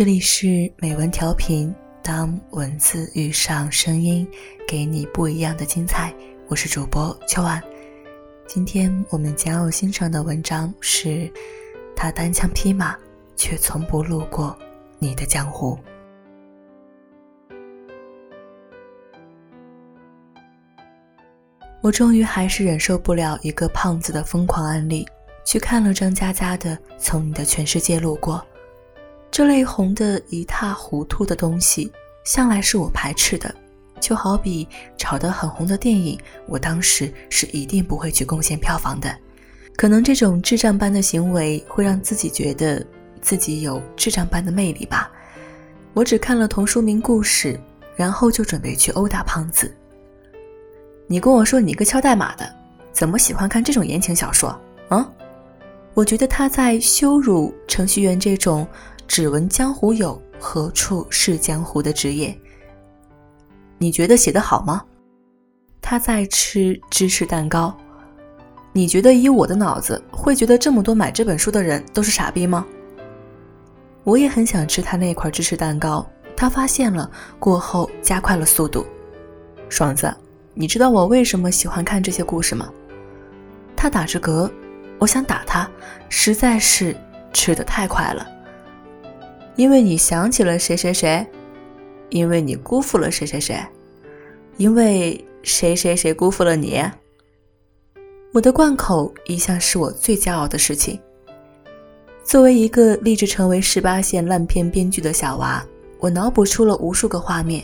这里是美文调频，当文字遇上声音，给你不一样的精彩。我是主播秋晚，今天我们将要欣赏的文章是：他单枪匹马，却从不路过你的江湖。我终于还是忍受不了一个胖子的疯狂案例，去看了张嘉佳的《从你的全世界路过》。这类红得一塌糊涂的东西，向来是我排斥的。就好比炒得很红的电影，我当时是一定不会去贡献票房的。可能这种智障般的行为，会让自己觉得自己有智障般的魅力吧。我只看了同书名故事，然后就准备去殴打胖子。你跟我说你一个敲代码的，怎么喜欢看这种言情小说？啊？我觉得他在羞辱程序员这种只闻江湖有，何处是江湖的职业。你觉得写的好吗？他在吃芝士蛋糕。你觉得以我的脑子，会觉得这么多买这本书的人都是傻逼吗？我也很想吃他那块芝士蛋糕。他发现了过后，加快了速度。爽子。你知道我为什么喜欢看这些故事吗？他打着嗝，我想打他，实在是吃的太快了。因为你想起了谁谁谁，因为你辜负了谁谁谁，因为谁谁谁辜负了你。我的贯口一向是我最骄傲的事情。作为一个立志成为十八线烂片编剧的小娃，我脑补出了无数个画面。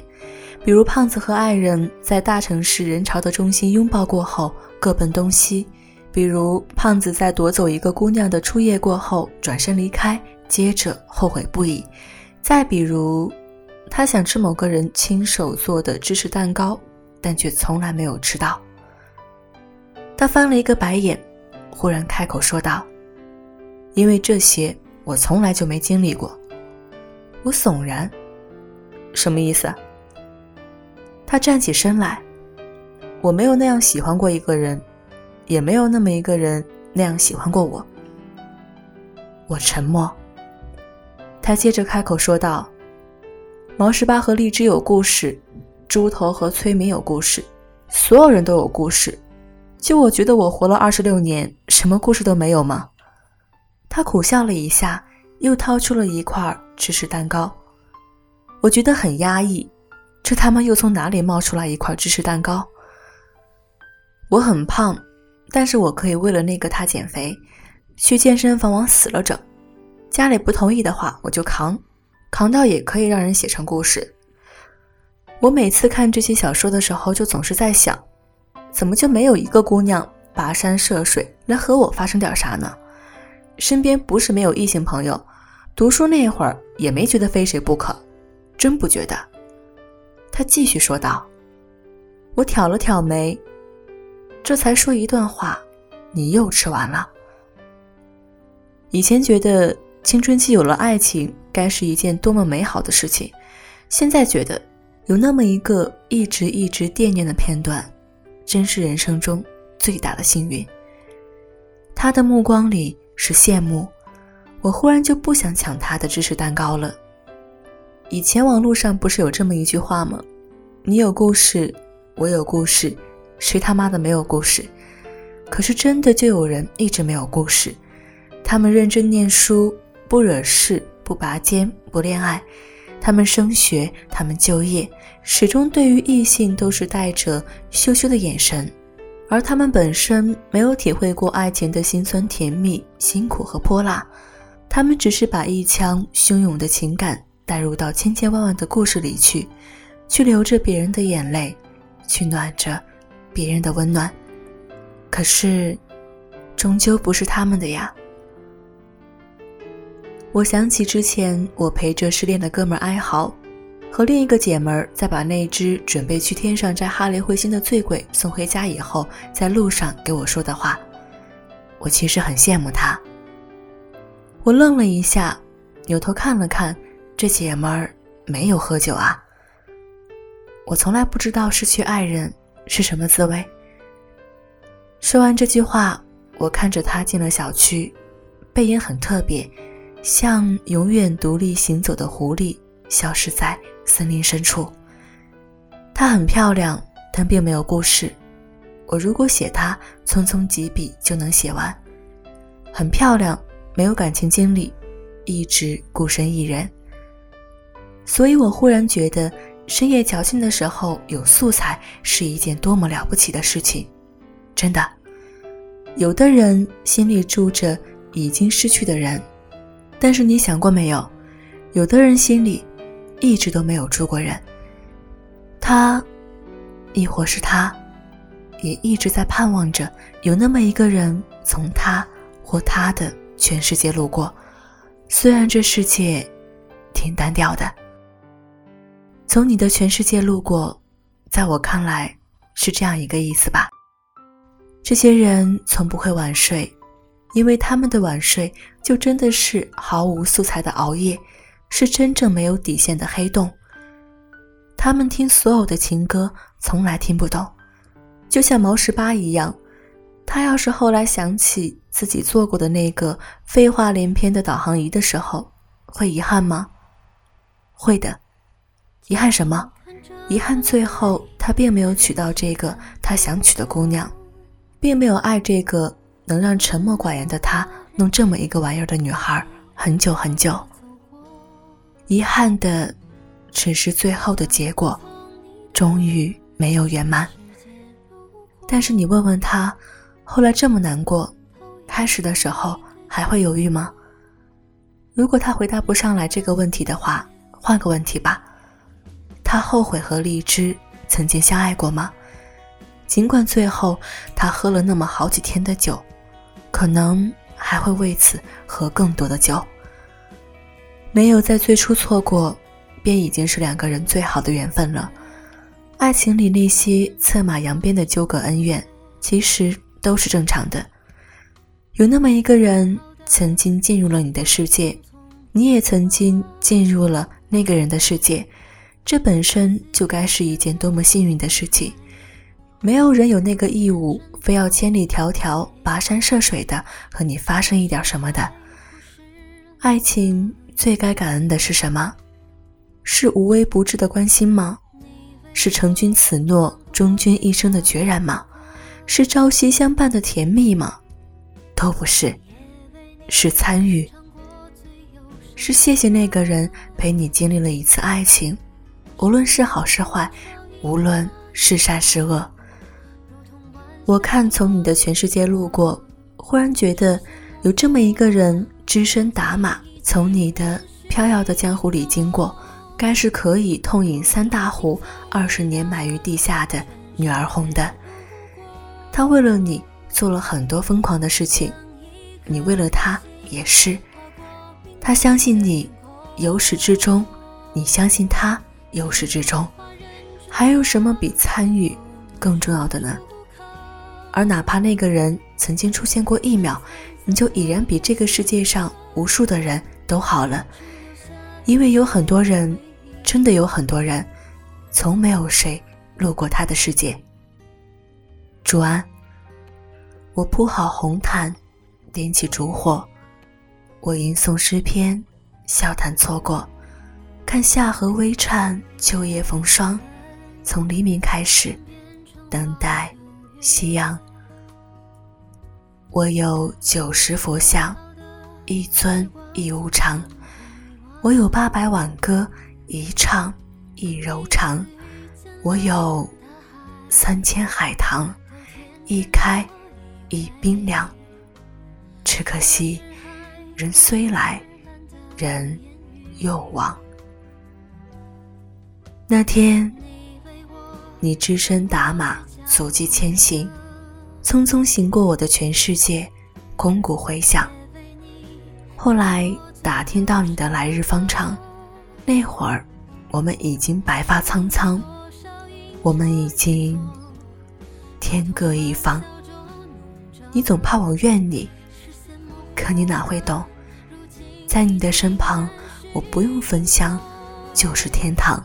比如胖子和爱人在大城市人潮的中心拥抱过后各奔东西；比如胖子在夺走一个姑娘的初夜过后转身离开，接着后悔不已；再比如他想吃某个人亲手做的芝士蛋糕，但却从来没有吃到。他翻了一个白眼，忽然开口说道：“因为这些我从来就没经历过。”我悚然，什么意思？他站起身来，我没有那样喜欢过一个人，也没有那么一个人那样喜欢过我。我沉默。他接着开口说道：“毛十八和荔枝有故事，猪头和崔明有故事，所有人都有故事。就我觉得我活了二十六年，什么故事都没有吗？”他苦笑了一下，又掏出了一块芝士蛋糕。我觉得很压抑。这他妈又从哪里冒出来一块芝士蛋糕？我很胖，但是我可以为了那个他减肥，去健身房往死了整。家里不同意的话，我就扛，扛到也可以让人写成故事。我每次看这些小说的时候，就总是在想，怎么就没有一个姑娘跋山涉水来和我发生点啥呢？身边不是没有异性朋友，读书那会儿也没觉得非谁不可，真不觉得。他继续说道：“我挑了挑眉，这才说一段话，你又吃完了。以前觉得青春期有了爱情，该是一件多么美好的事情，现在觉得有那么一个一直一直惦念的片段，真是人生中最大的幸运。”他的目光里是羡慕，我忽然就不想抢他的芝士蛋糕了。以前网络上不是有这么一句话吗？你有故事，我有故事，谁他妈的没有故事？可是真的就有人一直没有故事。他们认真念书，不惹事，不拔尖，不恋爱。他们升学，他们就业，始终对于异性都是带着羞羞的眼神。而他们本身没有体会过爱情的辛酸甜蜜、辛苦和泼辣，他们只是把一腔汹涌的情感。带入到千千万万的故事里去，去流着别人的眼泪，去暖着别人的温暖。可是，终究不是他们的呀。我想起之前我陪着失恋的哥们哀嚎，和另一个姐们儿在把那只准备去天上摘哈雷彗星的醉鬼送回家以后，在路上给我说的话。我其实很羡慕他。我愣了一下，扭头看了看。这姐们儿没有喝酒啊！我从来不知道失去爱人是什么滋味。说完这句话，我看着他进了小区，背影很特别，像永远独立行走的狐狸，消失在森林深处。她很漂亮，但并没有故事。我如果写她，匆匆几笔就能写完。很漂亮，没有感情经历，一直孤身一人。所以我忽然觉得，深夜矫情的时候有素材是一件多么了不起的事情。真的，有的人心里住着已经失去的人，但是你想过没有？有的人心里一直都没有住过人。他，亦或是他，也一直在盼望着有那么一个人从他或他的全世界路过。虽然这世界挺单调的。从你的全世界路过，在我看来是这样一个意思吧。这些人从不会晚睡，因为他们的晚睡就真的是毫无素材的熬夜，是真正没有底线的黑洞。他们听所有的情歌，从来听不懂，就像毛十八一样。他要是后来想起自己做过的那个废话连篇的导航仪的时候，会遗憾吗？会的。遗憾什么？遗憾最后他并没有娶到这个他想娶的姑娘，并没有爱这个能让沉默寡言的他弄这么一个玩意儿的女孩很久很久。遗憾的，只是最后的结果，终于没有圆满。但是你问问他，后来这么难过，开始的时候还会犹豫吗？如果他回答不上来这个问题的话，换个问题吧。他后悔和荔枝曾经相爱过吗？尽管最后他喝了那么好几天的酒，可能还会为此喝更多的酒。没有在最初错过，便已经是两个人最好的缘分了。爱情里那些策马扬鞭的纠葛恩怨，其实都是正常的。有那么一个人曾经进入了你的世界，你也曾经进入了那个人的世界。这本身就该是一件多么幸运的事情，没有人有那个义务，非要千里迢迢跋山涉水的和你发生一点什么的。爱情最该感恩的是什么？是无微不至的关心吗？是成君此诺，终君一生的决然吗？是朝夕相伴的甜蜜吗？都不是，是参与，是谢谢那个人陪你经历了一次爱情。无论是好是坏，无论是善是恶，我看从你的全世界路过，忽然觉得有这么一个人只身打马从你的飘摇的江湖里经过，该是可以痛饮三大壶，二十年埋于地下的女儿红的。他为了你做了很多疯狂的事情，你为了他也是。他相信你，由始至终，你相信他。由始至终，还有什么比参与更重要的呢？而哪怕那个人曾经出现过一秒，你就已然比这个世界上无数的人都好了，因为有很多人，真的有很多人，从没有谁路过他的世界。祝安，我铺好红毯，点起烛火，我吟诵诗篇，笑谈错过。看夏荷微颤，秋叶逢霜，从黎明开始，等待夕阳。我有九十佛像，一尊一无常；我有八百挽歌，一唱一柔肠；我有三千海棠，一开一冰凉。只可惜，人虽来，人又往。那天，你只身打马，足迹前行，匆匆行过我的全世界，空谷回响。后来打听到你的来日方长，那会儿我们已经白发苍苍，我们已经天各一方。你总怕我怨你，可你哪会懂，在你的身旁，我不用焚香，就是天堂。